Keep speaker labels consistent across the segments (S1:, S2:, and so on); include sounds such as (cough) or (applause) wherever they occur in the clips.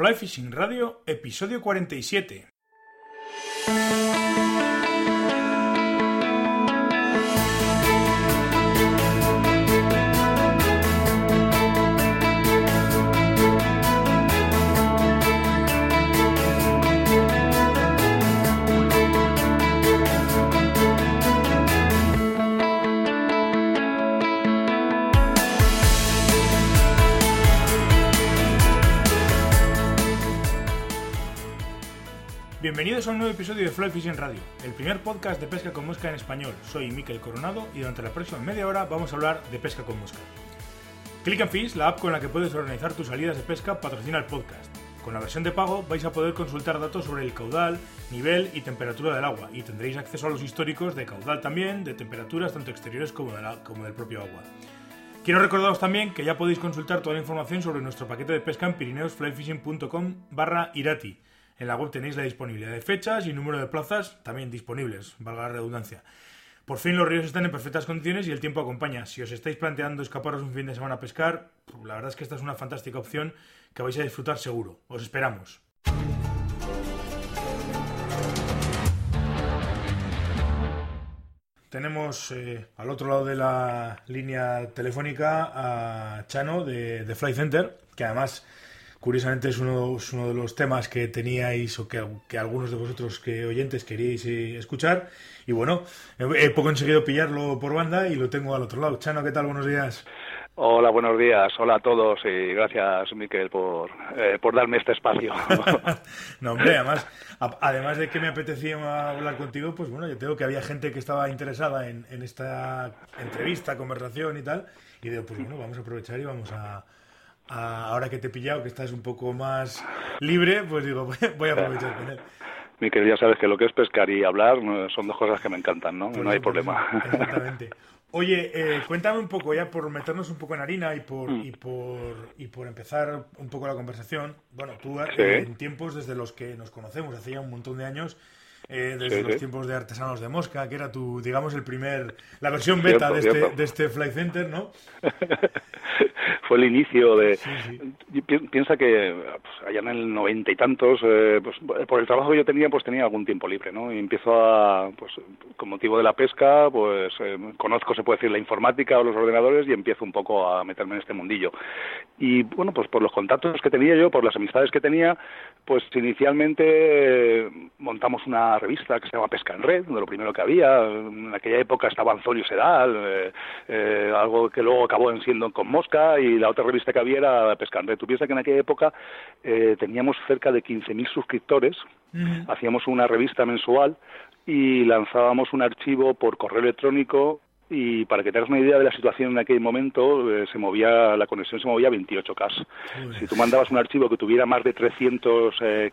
S1: Fly Fishing Radio, episodio 47. Bienvenidos a un nuevo episodio de Fly Fishing Radio, el primer podcast de pesca con mosca en español. Soy Miquel Coronado y durante la próxima media hora vamos a hablar de pesca con mosca. Click and Fish, la app con la que puedes organizar tus salidas de pesca, patrocina el podcast. Con la versión de pago vais a poder consultar datos sobre el caudal, nivel y temperatura del agua y tendréis acceso a los históricos de caudal también, de temperaturas tanto exteriores como, como del propio agua. Quiero recordaros también que ya podéis consultar toda la información sobre nuestro paquete de pesca en pirineosflyfishing.com barra irati en la web tenéis la disponibilidad de fechas y número de plazas también disponibles, valga la redundancia. Por fin los ríos están en perfectas condiciones y el tiempo acompaña. Si os estáis planteando escaparos un fin de semana a pescar, la verdad es que esta es una fantástica opción que vais a disfrutar seguro. Os esperamos. Tenemos eh, al otro lado de la línea telefónica a Chano de, de Fly Center, que además Curiosamente es uno, uno de los temas que teníais o que, algunos de vosotros que oyentes queríais eh, escuchar. Y bueno, he, conseguido pillarlo por banda y lo tengo al otro lado. Chano, ¿qué tal? Buenos días.
S2: Hola, buenos días. Hola a todos y gracias, Miquel, por, eh, por darme este espacio. (laughs)
S1: no, hombre, además, además de que me apetecía hablar contigo, pues bueno, yo tengo que había gente que estaba interesada en, en esta entrevista, conversación y tal. Y digo, pues bueno, vamos a aprovechar y vamos a, ahora que te he pillado, que estás un poco más libre, pues digo, (laughs) voy a aprovechar con él.
S2: Miquel, ya sabes que lo que es pescar y hablar son dos cosas que me encantan, ¿no? no hay problema.
S1: Exactamente. (laughs) Oye, eh, cuéntame un poco, ya por meternos un poco en harina y por, mm. y por, y por empezar un poco la conversación. Bueno, tú eh, en tiempos desde los que nos conocemos, hace ya un montón de años, eh, desde los tiempos de Artesanos de Mosca, que era tu, digamos, el primer, la versión beta de, este, de este Fly Center, ¿no? (laughs)
S2: fue el inicio de... Piensa que pues, allá en el noventa y tantos, eh, pues, por el trabajo que yo tenía, pues tenía algún tiempo libre, ¿no? Y empiezo a, pues con motivo de la pesca, pues eh, conozco, se puede decir, la informática o los ordenadores y empiezo un poco a meterme en este mundillo. Y bueno, pues por los contactos que tenía yo, por las amistades que tenía, pues inicialmente eh, montamos una revista que se llama Pesca en Red, de lo primero que había. En aquella época estaba Antonio Sedal, algo que luego acabó siendo con Mosca y la otra revista que había era Pescandre. Tú piensas que en aquella época eh, teníamos cerca de 15.000 suscriptores, hacíamos una revista mensual y lanzábamos un archivo por correo electrónico y para que tengas una idea de la situación en aquel momento, eh, se movía la conexión se movía a 28K. Si tú mandabas un archivo que tuviera más de 300 eh,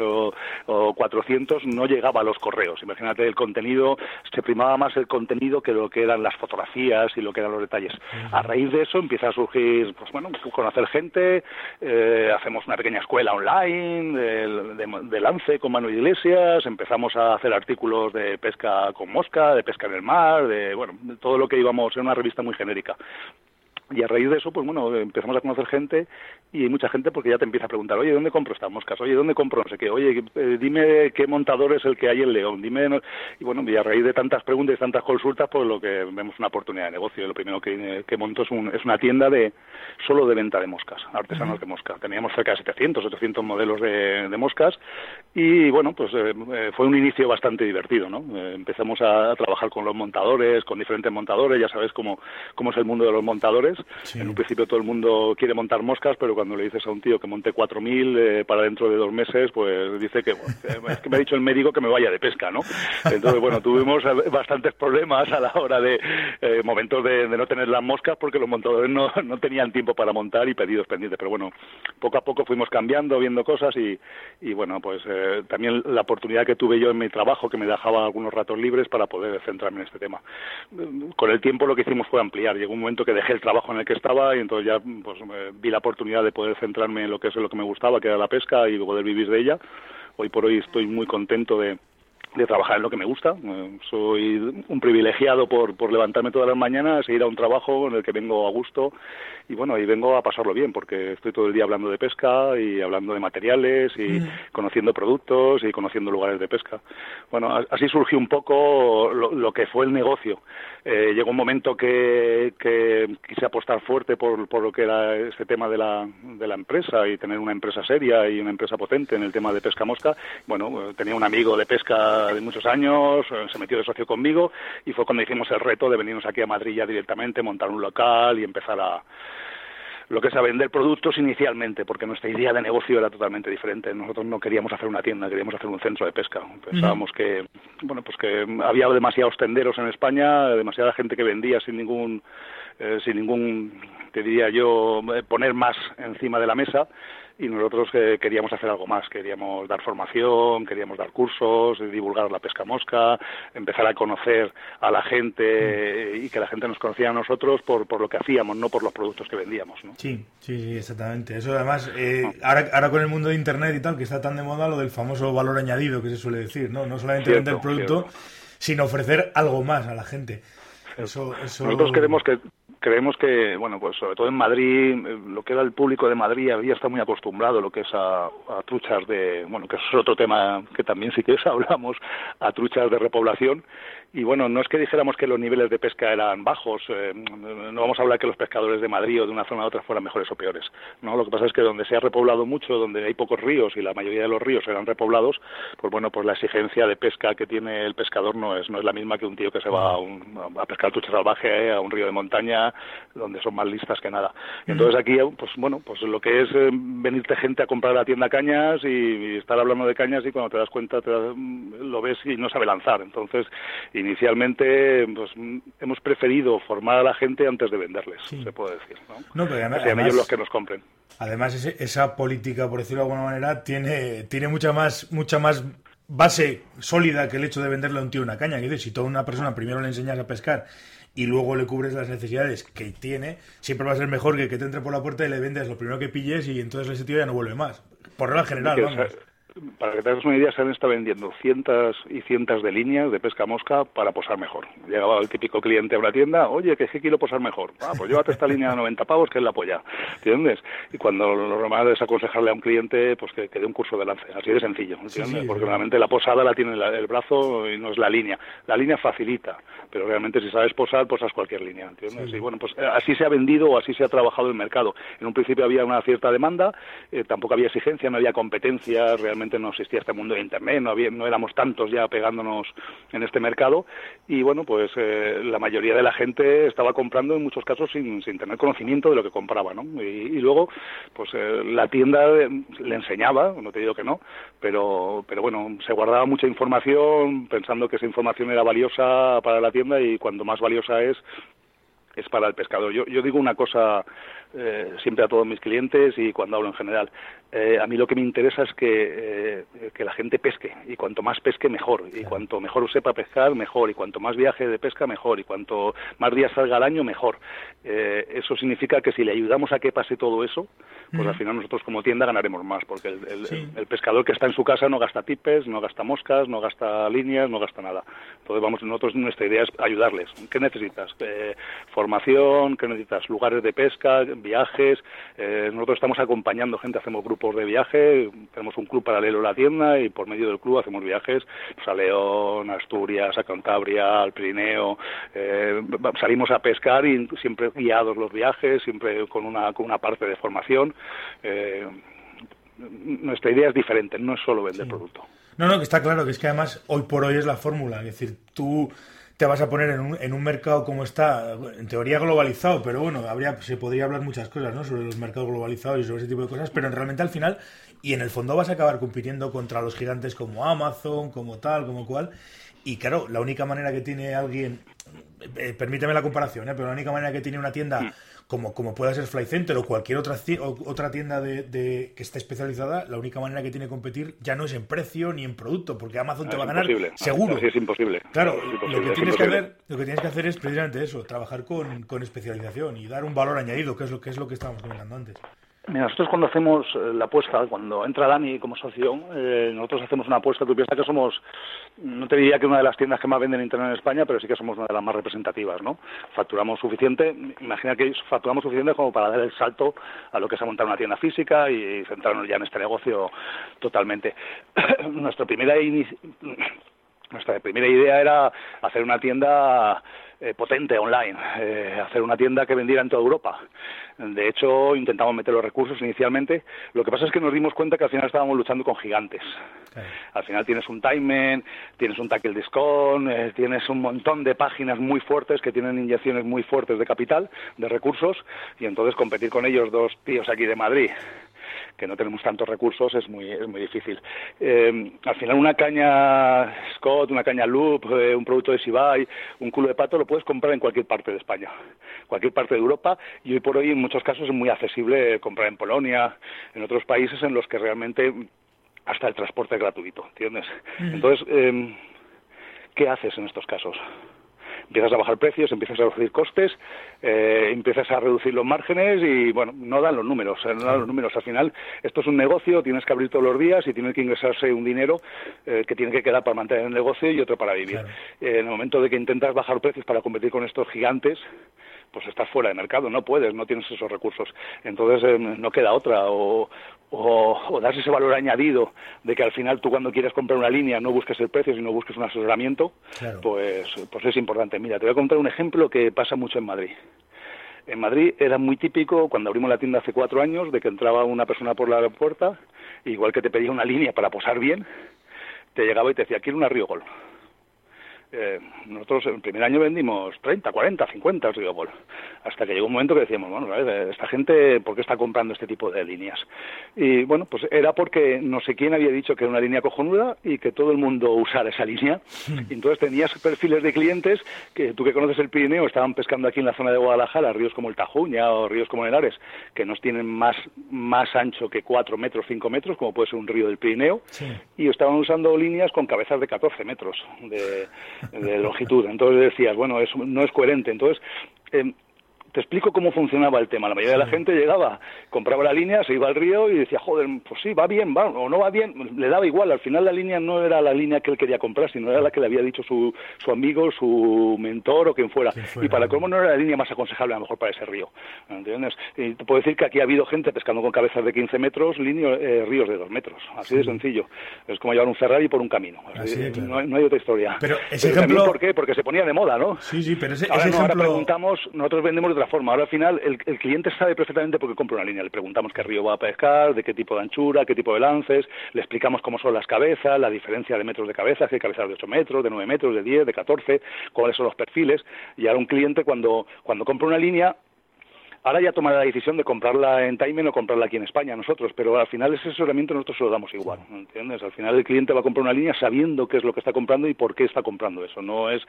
S2: o, o, 400, no llegaba a los correos. Imagínate el contenido, se primaba más el contenido que lo que eran las fotografías y lo que eran los detalles. A raíz de eso empieza a surgir, pues bueno, conocer gente, eh, hacemos una pequeña escuela online de, lance con Manuel Iglesias, empezamos a hacer artículos de pesca con mosca, de pesca en el mar, de, bueno, todo lo que íbamos, en una revista muy genérica. Y a raíz de eso, pues bueno, empezamos a conocer gente y hay mucha gente porque ya te empieza a preguntar, oye, ¿dónde compro estas moscas? Oye, ¿dónde compro no sé qué? Oye, eh, dime qué montador es el que hay en León, dime... Y bueno, y a raíz de tantas preguntas y tantas consultas, pues lo que vemos una oportunidad de negocio. Lo primero que, que monto es, un, es una tienda de solo de venta de moscas, artesanos de mosca. Teníamos cerca de 700, 800 modelos de, de moscas y bueno, pues eh, eh, fue un inicio bastante divertido, ¿no? empezamos a, trabajar con los montadores, con diferentes montadores, ya sabes cómo, cómo es el mundo de los montadores. En un principio todo el mundo quiere montar moscas, pero cuando le dices a un tío que monte 4.000 eh, para dentro de dos meses, pues dice que, es que me ha dicho el médico que me vaya de pesca, ¿no? Entonces, bueno, tuvimos bastantes problemas a la hora de eh, momentos de, no tener las moscas porque los montadores no, no tenían tiempo para montar y pedidos pendientes. Pero bueno, poco a poco fuimos cambiando, viendo cosas y, y bueno, pues eh, también la oportunidad que tuve yo en mi trabajo que me dejaba algunos ratos libres para poder centrarme en este tema. Con el tiempo lo que hicimos fue ampliar. Llegó un momento que dejé el trabajo en el que estaba y entonces ya pues vi la oportunidad de poder centrarme en lo que es lo que me gustaba, que era la pesca y poder vivir de ella. Hoy por hoy estoy muy contento de, de trabajar en lo que me gusta. Eh, soy un privilegiado por, por levantarme todas las mañanas e ir a un trabajo en el que vengo a gusto y bueno, y vengo a pasarlo bien porque estoy todo el día hablando de pesca y hablando de materiales y mm. conociendo productos y conociendo lugares de pesca. Bueno, así surgió un poco lo, que fue el negocio. Eh, llegó un momento que, que quise apostar fuerte por, por lo que era este tema de la, de la empresa y tener una empresa seria y una empresa potente en el tema de pesca mosca. Bueno, tenía un amigo de pesca de muchos años, eh, se metió de socio conmigo y fue cuando hicimos el reto de venirnos aquí a Madrid ya directamente, montar un local y empezar a lo que es a vender productos inicialmente, porque nuestra idea de negocio era totalmente diferente. Nosotros no queríamos hacer una tienda, queríamos hacer un centro de pesca. Pensábamos que, bueno, pues que había demasiados tenderos en España, demasiada gente que vendía sin ningún, eh, sin ningún, te diría yo, eh, poner más encima de la mesa y nosotros eh, queríamos hacer algo más, queríamos dar formación, queríamos dar cursos, divulgar la pesca mosca, empezar a conocer a la gente mm. y que la gente nos conociera a nosotros por, por lo que hacíamos, no por los productos que vendíamos. ¿no?
S1: Sí, sí, sí, exactamente. Eso además, eh, ahora, ahora con el mundo de Internet y tal, que está tan de moda lo del famoso valor añadido que se suele decir, ¿no? No solamente vender el producto, sino ofrecer algo más a la gente. Eso, eso...
S2: Nosotros queremos que creemos que, bueno, pues sobre todo en Madrid, eh, lo que era el público de Madrid había estado muy acostumbrado lo que es a, truchas de, bueno, que es otro tema que también sí que (laughs) hablamos, a truchas de repoblación y bueno, no es que dijéramos que los niveles de pesca eran bajos, eh, no vamos a hablar que los pescadores de Madrid o de una zona a otra fueran mejores o peores, ¿no? Lo que pasa es que donde se ha repoblado mucho, donde hay pocos ríos y la mayoría de los ríos eran repoblados, pues bueno, pues la exigencia de pesca que tiene el pescador no es no es la misma que un tío que se va a, un, a pescar trucha salvaje a un río de montaña donde son más listas que nada. Entonces aquí, pues bueno, pues lo que es eh, venirte gente a comprar a la tienda cañas y, estar hablando de cañas y cuando te das cuenta te lo ves y no sabe lanzar. Entonces, inicialmente pues, hemos preferido formar a la gente antes de venderles, se puede decir. ¿no? no pero sean ellos los que nos compren.
S1: Además, esa política, por decirlo de alguna manera, tiene, tiene mucha más, mucha más base sólida que el hecho de venderle a un tío una caña. Que si toda una persona primero le enseñas a pescar y luego le cubres las necesidades que tiene, siempre va a ser mejor que que te entre por la puerta y le vendes lo primero que pilles y entonces ese tío ya no vuelve más. Por regla general, vamos
S2: para que te hagas una idea, se han estado vendiendo cientos y cientos de líneas de pesca mosca para posar mejor. Llegaba el típico cliente a una tienda, oye, que sí quiero posar mejor. Ah, pues llévate esta línea de 90 pavos, que es la polla. ¿Entiendes? Y cuando lo normal es aconsejarle a un cliente pues que, que dé un curso de lance. Así de sencillo, ¿entiendes? Porque realmente la posada la tiene el brazo y no es la línea. La línea facilita, pero realmente si sabes posar, posas cualquier línea, ¿entiendes? Y bueno, pues eh, así se ha vendido o así se ha trabajado el mercado. En un principio había una cierta demanda, eh, tampoco había exigencia, no había competencia, realmente no existía este mundo de Internet, no, había, no éramos tantos ya pegándonos en este mercado y bueno, pues eh, la mayoría de la gente estaba comprando en muchos casos sin, sin tener conocimiento de lo que compraba, ¿no? Y, luego, pues eh, la tienda le enseñaba, no te digo que no, pero, pero bueno, se guardaba mucha información pensando que esa información era valiosa para la tienda y cuando más valiosa es, es para el pescador. Yo, yo digo una cosa eh, siempre a todos mis clientes y cuando hablo en general. Eh, a mí lo que me interesa es que, eh, que la gente pesque y cuanto más pesque mejor y cuanto mejor sepa pescar mejor y cuanto más viaje de pesca mejor y cuanto más días salga al año mejor. eso significa que si le ayudamos a que pase todo eso, pues al final nosotros como tienda ganaremos más porque el, el, pescador que está en su casa no gasta tipes, no gasta moscas, no gasta líneas, no gasta nada. Entonces vamos, nosotros nuestra idea es ayudarles. ¿Qué necesitas? formación, ¿qué necesitas? Lugares de pesca, viajes. Eh, nosotros estamos acompañando gente, hacemos grupos de viaje, tenemos un club paralelo a la tienda y por medio del club hacemos viajes pues, a León, a Asturias, a Cantabria, al Pirineo. Eh, salimos a pescar y siempre guiados los viajes, siempre con una, con una parte de formación. Eh, nuestra idea es diferente, no es solo vender producto.
S1: No, no, que está claro que es que además hoy por hoy es la fórmula. Es decir, tú te vas a poner en un, en un mercado como está, en teoría globalizado, pero bueno, habría, se podría hablar muchas cosas, ¿no? Sobre los mercados globalizados y sobre ese tipo de cosas, pero realmente al final, y en el fondo vas a acabar compitiendo contra los gigantes como Amazon, como tal, como cual, y claro, la única manera que tiene alguien, eh, permíteme la comparación, ¿eh? pero la única manera que tiene una tienda como, como pueda ser Fly Center o cualquier otra, otra tienda de, que esté especializada, la única manera que tiene que competir ya no es en precio ni en producto, porque Amazon te va a ganar seguro.
S2: es imposible.
S1: Claro, lo, que tienes que hacer, lo que tienes que hacer es precisamente eso, trabajar con, con especialización y dar un valor añadido, que es lo que es lo que estábamos comentando antes.
S2: Nosotros cuando hacemos eh, la apuesta, cuando entra Dani como socio, eh, nosotros hacemos una apuesta, tú piensas que somos, no te diría que una de las tiendas que más venden internet en España, pero sí que somos una de las más representativas, ¿no? Facturamos suficiente, imagina que facturamos suficiente como para dar el salto a lo que es montar una tienda física y centrarnos ya en este negocio totalmente. (clears throat) Nuestra primera nuestra primera idea era hacer una tienda eh, potente online, eh, hacer una tienda que vendiera en toda Europa. De hecho, intentamos meter los recursos inicialmente. Lo que pasa es que nos dimos cuenta que al final estábamos luchando con gigantes. Al final tienes un Timeman, tienes un Tackle Discount, eh, tienes un montón de páginas muy fuertes que tienen inyecciones muy fuertes de capital, de recursos, y entonces competir con ellos dos tíos aquí de Madrid que no tenemos tantos recursos es muy, es muy difícil. Eh, al final una caña Scott, una caña Loop, eh, un producto de Sibai, un culo de pato lo puedes comprar en cualquier parte de España, cualquier parte de Europa y hoy por hoy en muchos casos es muy accesible comprar en Polonia, en otros países en los que realmente hasta el transporte es gratuito, ¿entiendes? Entonces, eh, ¿qué haces en estos casos? Empiezas a bajar precios, empiezas a reducir costes, eh, empiezas a reducir los márgenes y, bueno, no dan los números, no dan los números. Al final, esto es un negocio, tienes que abrir todos los días y tiene que ingresarse un dinero eh, que tiene que quedar para mantener el negocio y otro para vivir. Eh, en el momento de que intentas bajar precios para competir con estos gigantes, pues estás fuera de mercado, no puedes, no tienes esos recursos. Entonces eh, no queda otra, o, o, das ese valor añadido de que al final tú cuando quieres comprar una línea no busques el precio, sino busques un asesoramiento, pues, pues es importante. Mira, te voy a contar un ejemplo que pasa mucho en Madrid. En Madrid era muy típico, cuando abrimos la tienda hace cuatro años, de que entraba una persona por la puerta, igual que te pedía una línea para posar bien, te llegaba y te decía, quiero una Río Gol eh, nosotros en el primer año vendimos 30, 40, 50 Riobol, hasta que llegó un momento que decíamos, bueno, esta gente, ¿por qué está comprando este tipo de líneas? Y bueno, pues era porque no sé quién había dicho que era una línea cojonuda y que todo el mundo usara esa línea. Y (laughs) entonces tenías perfiles de clientes que tú que conoces el Pirineo estaban pescando aquí en la zona de Guadalajara, ríos como el Tajuña o ríos como el Henares, que nos tienen más, más ancho que 4 metros, 5 metros, como puede ser un río del Pirineo, y estaban usando líneas con cabezas de 14 metros de, de longitud. Entonces decías, bueno, eso no es coherente. Entonces, eh, te explico cómo funcionaba el tema. La mayoría de la gente llegaba, compraba la línea, se iba al río y decía, joder, pues sí, va bien, va, o no va bien, le daba igual. Al final la línea no era la línea que él quería comprar, sino era la que le había dicho su, su amigo, su mentor o quien fuera. y para cómo no era la línea más aconsejable a lo mejor para ese río. ¿Entiendes? Y te puedo decir que aquí ha habido gente pescando con cabezas de 15 metros, eh, ríos de 2 metros. Así de sencillo. Es como llevar un Ferrari por un camino. no, hay, otra historia.
S1: Pero ese ejemplo...
S2: ¿Por qué? Porque se ponía de moda, ¿no?
S1: Sí, sí, pero ese,
S2: ahora,
S1: ejemplo...
S2: ahora preguntamos, nosotros vendemos de Ahora al final el, cliente sabe perfectamente por qué compra una línea. Le preguntamos qué río va a pescar, de qué tipo de anchura, qué tipo de lances, le explicamos cómo son las cabezas, la diferencia de metros de cabeza, si hay cabezas de 8 metros, de 9 metros, de 10, de 14, cuáles son los perfiles. Y ahora un cliente cuando, cuando compra una línea Ahora ya tomará la decisión de comprarla en Time o comprarla aquí en España nosotros, pero al final ese asesoramiento nosotros se lo damos igual, ¿entiendes? Al final el cliente va a comprar una línea sabiendo qué es lo que está comprando y por qué está comprando eso. No es,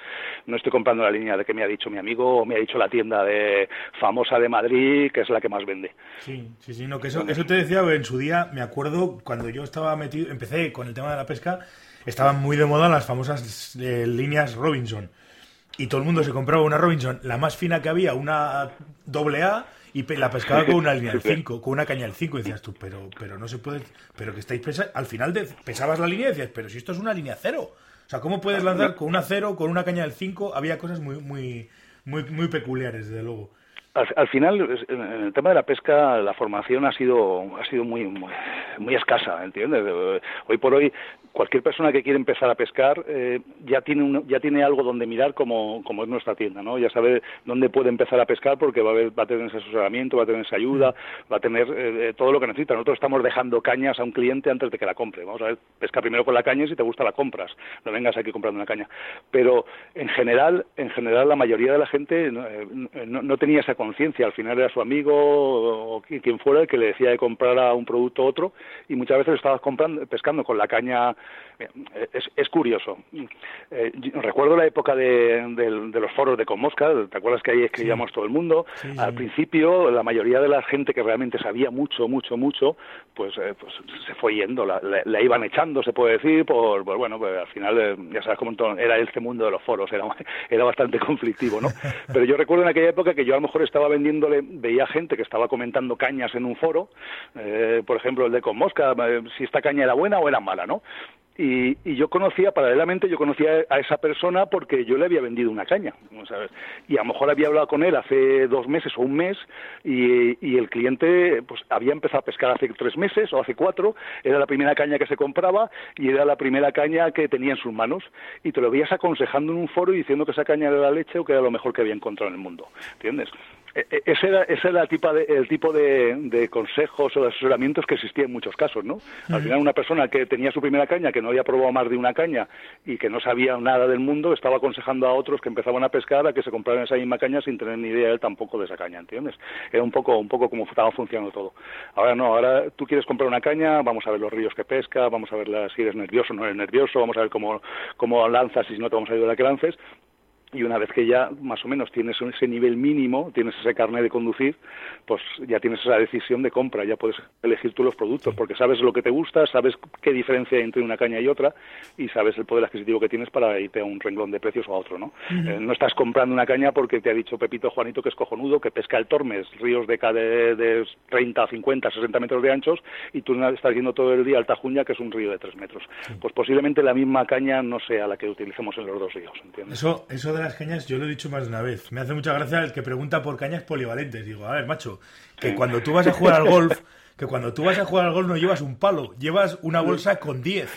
S2: no estoy comprando la línea de que me ha dicho mi amigo o me ha dicho la tienda de famosa de Madrid que es la que más vende.
S1: Sí, sí, sí, no, que eso, eso te decía en su día, me acuerdo cuando yo estaba metido, empecé con el tema de la pesca, estaban muy de moda las famosas eh, líneas Robinson y todo el mundo se compraba una Robinson, la más fina que había, una doble A, y la pescaba con una línea del 5, con una caña del 5, y decías tú, pero, pero no se puede, pero que estáis pesando, al final de, pesabas la línea y decías, pero si esto es una línea cero, o sea, ¿cómo puedes lanzar con una cero, con una caña del 5? Había cosas muy, muy, muy, muy peculiares, desde luego.
S2: Al, final, en el tema de la pesca, la formación ha sido ha sido muy, muy, muy escasa, ¿entiendes? Hoy por hoy cualquier persona que quiere empezar a pescar eh, ya tiene ya tiene algo donde mirar como, como es nuestra tienda, ¿no? Ya sabe dónde puede empezar a pescar porque va a, va a tener ese asesoramiento, va a tener esa ayuda, va a tener eh, eh, todo lo que necesita. Nosotros estamos dejando cañas a un cliente antes de que la compre. Vamos a ver, pesca primero con la caña y si te gusta la compras. No vengas aquí comprando una caña. Pero en general, en general la mayoría de la gente no, tenía esa conciencia. Al final era su amigo o quien fuera el que le decía de comprar a un producto u otro y muchas veces estabas comprando, pescando con la caña es, es curioso. Eh, recuerdo la época de, los foros de Conmosca, ¿te acuerdas que ahí escribíamos todo el mundo? Al principio, la mayoría de la gente que realmente sabía mucho, mucho, mucho, pues, eh, pues se fue yendo, la, iban echando, se puede decir, por, bueno, pues al final, eh, ya sabes cómo era este mundo de los foros, era, (laughs) era bastante conflictivo, ¿no? (laughs) Pero yo recuerdo en aquella época que yo a lo mejor estaba vendiéndole, veía gente que estaba comentando cañas en un foro, eh, por ejemplo el de con mosca, eh, si esta caña era buena o era mala, ¿no? Y, y, yo conocía, paralelamente, yo conocía a esa persona porque yo le había vendido una caña, ¿sabes? Y a lo mejor había hablado con él hace dos meses o un mes y, el cliente pues había empezado a pescar hace tres meses o hace cuatro, era la primera caña que se compraba y era la primera caña que tenía en sus manos y te lo veías aconsejando en un foro y diciendo que esa caña era la leche o que era lo mejor que había encontrado en el mundo, ¿entiendes? E, e, ese era, ese era el tipo, de, el tipo de, de, consejos o de asesoramientos que existía en muchos casos, ¿no? Al final una persona que tenía su primera caña, que no había probado más de una caña y que no sabía nada del mundo, estaba aconsejando a otros que empezaban a pescar a que se compraran esa misma caña sin tener ni idea él tampoco de esa caña, ¿entiendes? Era un poco, un poco como estaba funcionando todo. Ahora no, ahora tú quieres comprar una caña, vamos a ver los ríos que pesca, vamos a ver si eres nervioso o no eres nervioso, vamos a ver cómo, cómo lanzas y si no te vamos a ayudar a que lances y una vez que ya más o menos tienes ese nivel mínimo, tienes ese carnet de conducir, pues ya tienes esa decisión de compra, ya puedes elegir tú los productos, porque sabes lo que te gusta, sabes qué diferencia hay entre una caña y otra y sabes el poder adquisitivo que tienes para irte a un renglón de precios o a otro, ¿no? Eh, no estás comprando una caña porque te ha dicho Pepito Juanito que es cojonudo, que pesca el Tormes, ríos de, de, de 30, 50, 60 metros de anchos y tú estás yendo todo el día al Tajuña, que es un río de 3 metros. Pues posiblemente la misma caña no sea la que utilicemos en los dos ríos, ¿entiendes?
S1: Eso, eso de las cañas, yo lo he dicho más de una vez. Me hace mucha gracia el que pregunta por cañas polivalentes. Digo, a ver, macho, que cuando tú vas a jugar al golf, que cuando tú vas a jugar al golf no llevas un palo, llevas una bolsa con 10.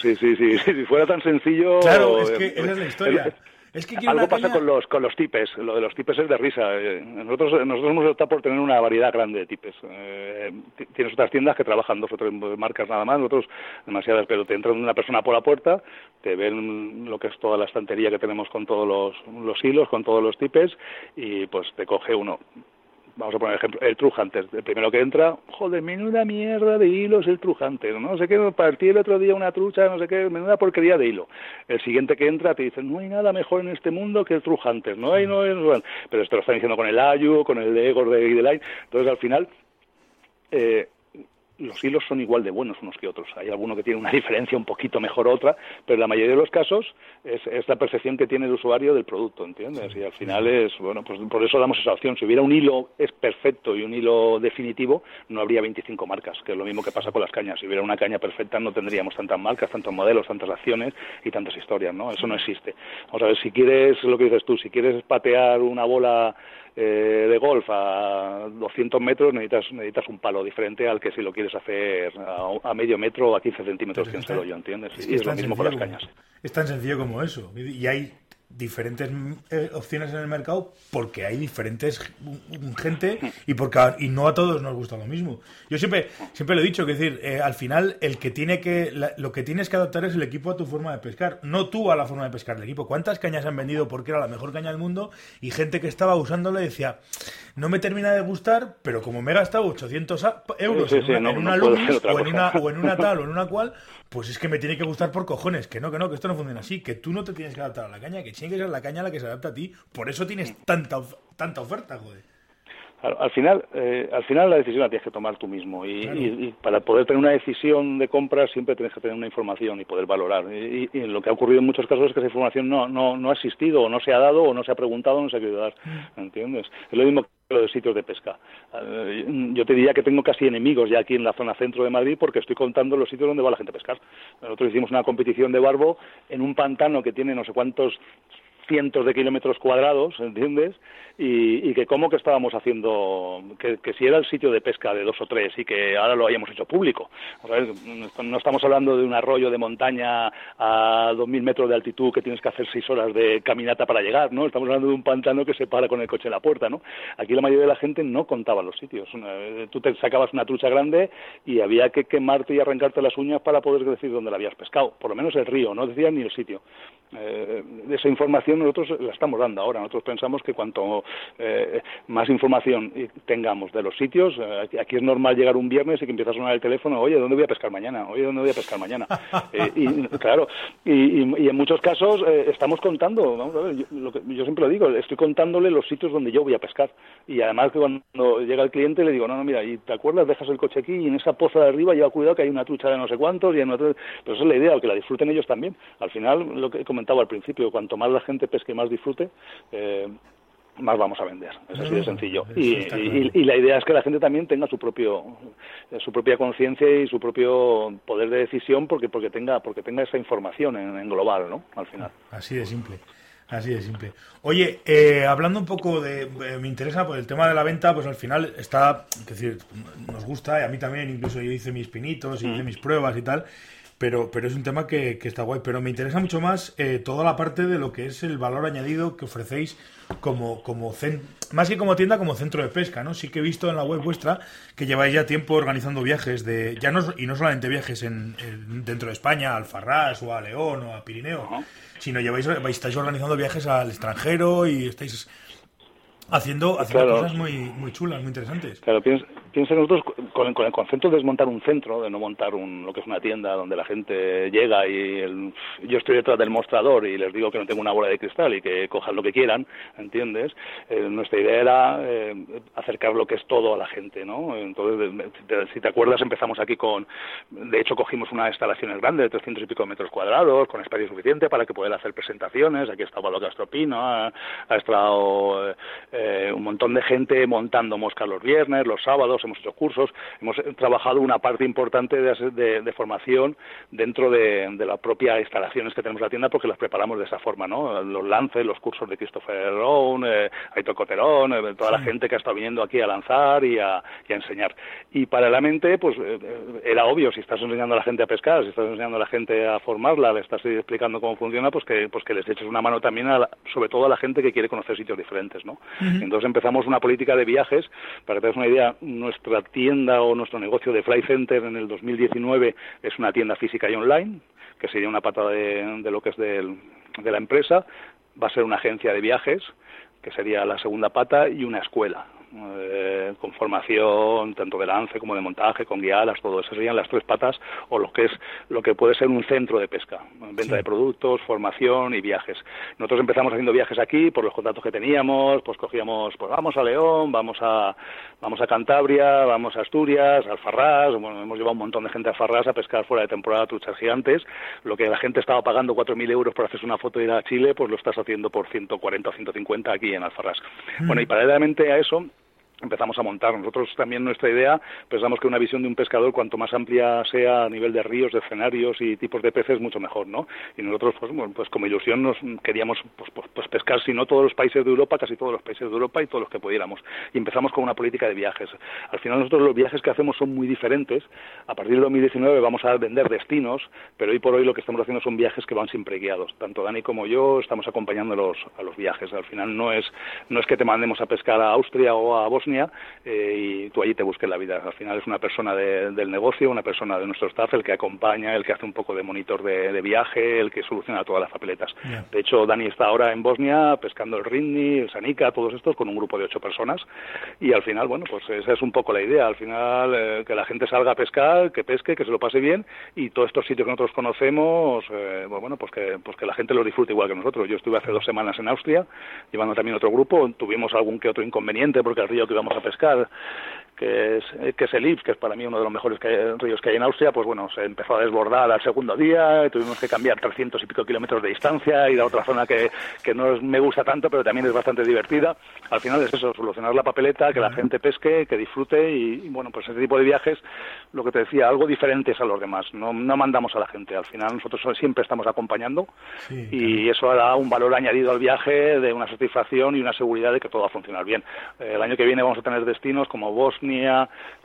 S2: Sí, sí, sí, Si fuera tan sencillo.
S1: Claro, es que esa es la historia. Es que
S2: Algo pasa con los con los tipes. Lo de los tipes es de risa. Eh, nosotros nosotros hemos optado por tener una variedad grande de tipes. Eh, tienes otras tiendas que trabajan dos o tres marcas nada más, nosotros demasiadas, pero te entra una persona por la puerta, te ven lo que es toda la estantería que tenemos con todos los, los hilos, con todos los tipes y pues te coge uno vamos a poner ejemplo, el True Hunter, el primero que entra, joder, menuda mierda de hilos el True Hunter, no sé qué, partí el otro día una trucha, no sé qué, menuda porquería de hilo. El siguiente que entra te dice, no hay nada mejor en este mundo que el True Hunter, no hay, no hay, no pero esto lo están diciendo con el Ayu, con el de Egor de Line, entonces al final, eh, los hilos son igual de buenos unos que otros. Hay alguno que tiene una (laughs) diferencia un poquito mejor otra, pero en la mayoría de los casos es, la percepción que tiene el usuario del producto, ¿entiendes? Y al final es, bueno, pues por eso damos esa opción. Si hubiera un hilo es perfecto y un hilo definitivo, no habría 25 marcas, que es lo mismo que pasa con las cañas. Si hubiera una caña perfecta no tendríamos tantas marcas, tantos modelos, tantas acciones y tantas historias, ¿no? Eso no existe. Vamos a ver, si quieres, lo que dices tú, si quieres patear una bola eh, de golf a 200 metros necesitas, necesitas un palo diferente al que si lo quieres hacer a, medio metro o a 15 centímetros, que yo, ¿entiendes? y es lo mismo con las cañas.
S1: Es tan sencillo como eso. Y hay diferentes eh, opciones en el mercado porque hay diferentes gente y porque y no a todos nos gusta lo mismo. Yo siempre siempre lo he dicho, que decir, eh, al final el que tiene que lo que tienes que adaptar es el equipo a tu forma de pescar, no tú a la forma de pescar del equipo. ¿Cuántas cañas han vendido porque era la mejor caña del mundo y gente que estaba usándole decía, "No me termina de gustar, pero como me he gastado 800 euros en una, en una o, en una, o en una tal o en una cual, pues es que me tiene que gustar por cojones, que no, que no, que esto no funciona así, que tú no te tienes que adaptar a la caña, que tiene que ser la caña a la que se adapta a ti, por eso tienes tanta, tanta oferta, joder.
S2: Al, final, eh, al final la decisión la tienes que tomar tú mismo y, para poder tener una decisión de compra siempre tienes que tener una información y poder valorar. Y, lo que ha ocurrido en muchos casos es que esa información no, no, no ha existido o no se ha dado o no se ha preguntado o no se ha querido dar. Mm. ¿Entiendes? Es lo mismo los sitios de pesca. Eh, yo te diría que tengo casi enemigos ya aquí en la zona centro de Madrid porque estoy contando los sitios donde va la gente a pescar. Nosotros hicimos una competición de barbo en un pantano que tiene no sé cuántos cientos de kilómetros cuadrados, ¿entiendes? Y, que cómo que estábamos haciendo, que, si era el sitio de pesca de dos o tres y que ahora lo hayamos hecho público. no estamos hablando de un arroyo de montaña a dos mil metros de altitud que tienes que hacer seis horas de caminata para llegar, ¿no? Estamos hablando de un pantano que se para con el coche en la puerta, ¿no? Aquí la mayoría de la gente no contaba los sitios. Tú te sacabas una trucha grande y había que quemarte y arrancarte las uñas para poder decir dónde la habías pescado. Por lo menos el río, no decían ni el sitio. Eh, esa información nosotros la estamos dando ahora. Nosotros pensamos que cuanto eh, más información tengamos de los sitios, eh, aquí es normal llegar un viernes y que empieza a sonar el teléfono, oye, ¿dónde voy a pescar mañana? Oye, ¿dónde voy a pescar mañana? (laughs) y claro, y, en muchos casos estamos contando, vamos a ver, yo, lo que, yo siempre lo digo, estoy contándole los sitios donde yo voy a pescar. Y además que cuando llega el cliente le digo, no, no, mira, y te acuerdas, dejas el coche aquí y en esa poza de arriba lleva cuidado que hay una trucha de no sé cuántos y en otro... Pero esa es la idea, que la disfruten ellos también. Al final, lo que comentaba al principio, cuanto más la gente pesque y más disfrute, eh, más vamos a vender. Es así de sencillo. Y, la idea es que la gente también tenga su propio su propia conciencia y su propio poder de decisión porque porque tenga porque tenga esa información en, global, ¿no? Al final.
S1: Así de simple. Así de simple. Oye, eh, hablando un poco de, eh, me interesa pues el tema de la venta, pues al final está, es decir, nos gusta y a mí también, incluso yo hice mis pinitos, hice mis pruebas y tal pero, pero es un tema que, está guay. Pero me interesa mucho más eh, toda la parte de lo que es el valor añadido que ofrecéis como, como más que como tienda, como centro de pesca, ¿no? Sí que he visto en la web vuestra que lleváis ya tiempo organizando viajes de, ya no, y no solamente viajes en, dentro de España, al Farrás o a León o a Pirineo, sino lleváis, estáis organizando viajes al extranjero y estáis haciendo, haciendo cosas muy, muy chulas, muy interesantes.
S2: Claro, piensa nosotros con, el concepto de desmontar un centro, de no montar un, lo que es una tienda donde la gente llega y yo estoy detrás del mostrador y les digo que no tengo una bola de cristal y que cojan lo que quieran, ¿entiendes? Eh, nuestra idea era eh, acercar lo que es todo a la gente, ¿no? Entonces, si te acuerdas, empezamos aquí con, de hecho, cogimos una instalaciones grande de 300 y pico metros cuadrados, con espacio suficiente para que puedan hacer presentaciones. Aquí estaba lo Castropino, ha, ha estado eh, un montón de gente montando moscas los viernes, los sábados, hemos hecho cursos, hemos trabajado una parte importante de, formación dentro de, de las propias instalaciones que tenemos en la tienda porque las preparamos de esa forma, ¿no? Los lances, los cursos de Christopher Rowan, eh, Aitor Coterón, eh, toda la gente que ha estado viniendo aquí a lanzar y a, enseñar. Y paralelamente, pues eh, era obvio, si estás enseñando a la gente a pescar, si estás enseñando a la gente a formarla, le estás explicando cómo funciona, pues que, pues que les eches una mano también, sobre todo a la gente que quiere conocer sitios diferentes, ¿no? Entonces empezamos una política de viajes, para que te des una idea, nuestra tienda o nuestro negocio de Fly Center en el 2019 es una tienda física y online, que sería una pata de, lo que es de la empresa, va a ser una agencia de viajes, que sería la segunda pata, y una escuela, eh, con formación tanto de lance como de montaje, con guiadas, todo eso serían las tres patas o lo que es lo que puede ser un centro de pesca, venta de productos, formación y viajes. Nosotros empezamos haciendo viajes aquí por los contratos que teníamos, pues cogíamos, pues vamos a León, vamos a vamos a Cantabria, vamos a Asturias, Farrás, bueno, hemos llevado un montón de gente a Farrás a pescar fuera de temporada truchas gigantes, lo que la gente estaba pagando 4.000 euros por hacerse una foto y ir a Chile, pues lo estás haciendo por 140 o 150 aquí en Alfarrás. Mm. Bueno, y paralelamente a eso, empezamos a montar. Nosotros también nuestra idea pensamos que una visión de un pescador cuanto más amplia sea a nivel de ríos, de escenarios y tipos de peces mucho mejor, ¿no? Y nosotros pues, pues como ilusión nos queríamos pues, pues, pues, pescar si no todos los países de Europa, casi todos los países de Europa y todos los que pudiéramos. Y empezamos con una política de viajes. Al final nosotros los viajes que hacemos son muy diferentes. A partir del 2019 vamos a vender destinos, pero hoy por hoy lo que estamos haciendo son viajes que van siempre guiados. Tanto Dani como yo estamos acompañando a los, a los viajes. Al final no es no es que te mandemos a pescar a Austria o a Bosnia eh, y tú allí te busques la vida. Al final es una persona del negocio, una persona de nuestro staff, el que acompaña, el que hace un poco de monitor de, viaje, el que soluciona todas las papeletas. De hecho, Dani está ahora en Bosnia pescando el Rinni, el Sanica, todos estos con un grupo de ocho personas y al final, bueno, pues esa es un poco la idea. Al final, eh, que la gente salga a pescar, que pesque, que se lo pase bien y todos estos sitios que nosotros conocemos, eh, pues bueno, pues que, pues que la gente lo disfrute igual que nosotros. Yo estuve hace dos semanas en Austria llevando también otro grupo, tuvimos algún que otro inconveniente porque el río que íbamos a pescar que es, que es el Ips, que es para mí uno de los mejores ríos que hay en Austria, pues bueno, se empezó a desbordar al segundo día, tuvimos que cambiar 300 y pico kilómetros de distancia, ir a otra zona que, que no me gusta tanto, pero también es bastante divertida. Al final es eso, solucionar la papeleta, que la gente pesque, que disfrute y, bueno, pues ese tipo de viajes, lo que te decía, algo diferentes a los demás, no, no mandamos a la gente, al final nosotros siempre estamos acompañando y eso da un valor añadido al viaje de una satisfacción y una seguridad de que todo va a funcionar bien. el año que viene vamos a tener destinos como Bosnia,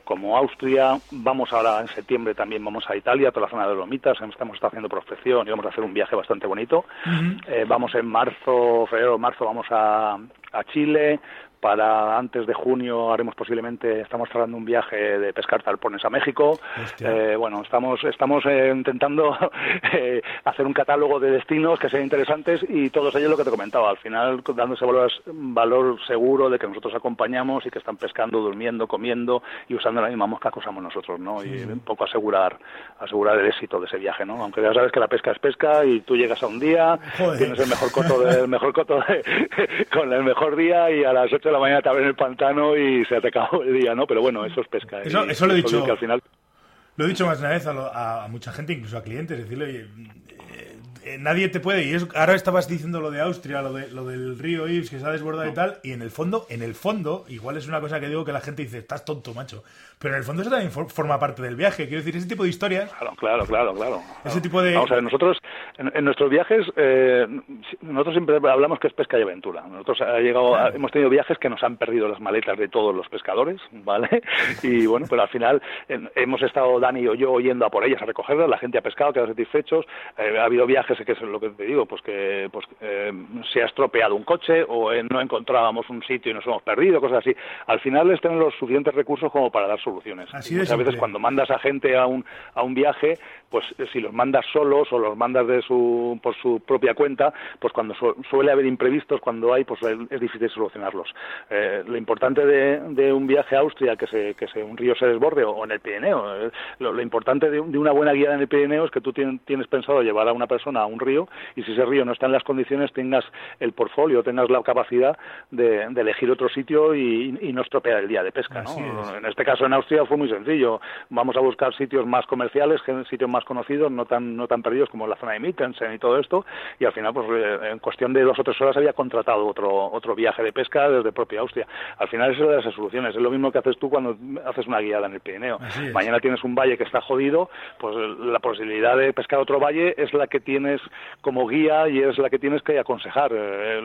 S2: como Austria. Vamos ahora en septiembre también vamos a Italia, toda la zona de Lomitas. Estamos haciendo prospección y vamos a hacer un viaje bastante bonito. Eh, vamos en marzo, febrero, marzo vamos a, a Chile para antes de junio haremos posiblemente, estamos tratando un viaje de pescar talpones a México. Eh, bueno, estamos, estamos eh, intentando (laughs) eh, hacer un catálogo de destinos que sean interesantes y todos ellos lo que te comentaba, al final dándose valor, valor seguro de que nosotros acompañamos y que están pescando, durmiendo, comiendo y usando la misma mosca que usamos nosotros, ¿no? Y un poco asegurar, asegurar el éxito de ese viaje, ¿no? Aunque ya sabes que la pesca es pesca y tú llegas a un día, tienes el mejor coto, del mejor coto (laughs) con el mejor día y a las 8 la mañana te abren el pantano y se te acabó el día, ¿no? Pero bueno, eso es pesca.
S1: Eso, eso lo he dicho. al final... Lo he dicho más una vez a, mucha gente, incluso a clientes, decirle, eh, eh, nadie te puede. Y ahora estabas diciendo lo de Austria, lo, de, lo del río Ives que se ha desbordado y tal. Y en el fondo, en el fondo, igual es una cosa que digo que la gente dice, estás tonto, macho. Pero en el fondo eso también forma parte del viaje. Quiero decir, ese tipo de historias.
S2: Claro, claro, claro, claro.
S1: Ese tipo de.
S2: Vamos a ver, nosotros, en, nuestros viajes, eh, nosotros siempre hablamos que es pesca y aventura. Nosotros ha llegado, hemos tenido viajes que nos han perdido las maletas de todos los pescadores, ¿vale? (laughs) Y bueno, pero al final hemos estado Dani o yo yendo a por ellas a recogerlas, la gente ha pescado, quedado satisfechos. Eh, ha habido viajes que es lo que te digo, pues que pues, eh, se ha estropeado un coche o no encontrábamos un sitio y nos hemos perdido, cosas así. Al final es tener los suficientes recursos como para dar soluciones.
S1: Así
S2: muchas veces cuando mandas a gente a un, a un viaje, pues si los mandas solos o los mandas de su, por su propia cuenta, pues cuando suele haber imprevistos, cuando hay, pues es, difícil solucionarlos. Eh, lo importante de, de, un viaje a Austria, que, se, que se, un río se desborde, o, en el Pirineo, eh, lo, importante de, una buena guía en el Pirineo es que tú tienes, pensado llevar a una persona a un río y si ese río no está en las condiciones, tengas el portfolio, tengas la capacidad de, elegir otro sitio y, no estropear el día de pesca. ¿no? En este caso en Austria fue muy sencillo. Vamos a buscar sitios más comerciales, sitios más conocidos, no tan, no tan perdidos como la zona de Mittensen y todo esto, y al final, pues eh, en cuestión de dos o tres horas había contratado otro, otro viaje de pesca desde propia Austria. Al final eso de las soluciones, es lo mismo que haces tú cuando haces una guiada en el Pirineo. Mañana tienes un valle que está jodido, pues la posibilidad de pescar otro valle es la que tienes como guía y es la que tienes que aconsejar. Eh,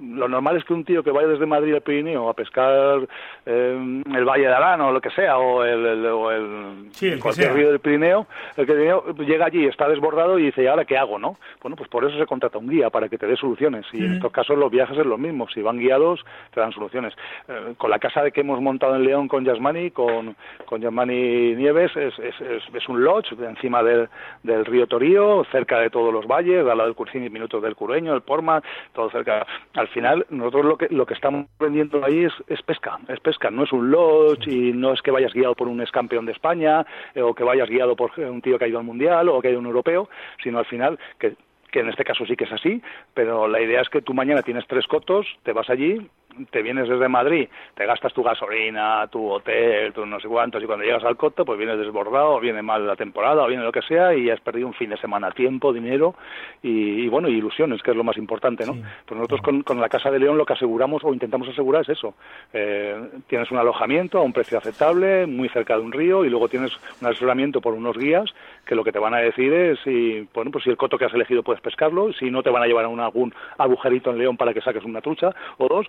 S2: lo normal es que un tío que vaya desde Madrid al Pirineo a pescar eh, el Valle de Arán o lo que sea, o el, o el, cualquier río del Pirineo, el que llega allí, está desbordado y dice, ¿y ahora qué hago? no Bueno, pues por eso se contrata un guía, para que te dé soluciones. Y en estos casos los viajes es lo mismo. Si van guiados, te dan soluciones. Eh, con la casa de que hemos montado en León con Yasmani, con, con Yasmani Nieves, es, es, es, un lodge encima del, del, río Torío, cerca de todos los valles, al lado del Curcín minutos del Cureño, el Porma, todo cerca. Al final, nosotros lo que, lo que estamos vendiendo ahí es, es pesca, es pesca, no es un lodge y no es que vayas guiado por un ex campeón de España eh, o que vayas guiado por un tío que ha ido al Mundial o que ha ido un europeo, sino al final que que en este caso sí que es así, pero la idea es que tú mañana tienes tres cotos, te vas allí, te vienes desde Madrid, te gastas tu gasolina, tu hotel, tu no sé cuántos, y cuando llegas al coto, pues vienes desbordado, o viene mal la temporada, o viene lo que sea, y has perdido un fin de semana, tiempo, dinero, y, bueno, ilusiones, que es lo más importante, ¿no? Pues nosotros con, con, la Casa de León lo que aseguramos o intentamos asegurar es eso. Eh, tienes un alojamiento a un precio aceptable, muy cerca de un río, y luego tienes un asesoramiento por unos guías que lo que te van a decir es si, bueno, pues si el coto que has elegido puedes pescarlo, si no te van a llevar a un, algún agujerito en León para que saques una trucha, o dos,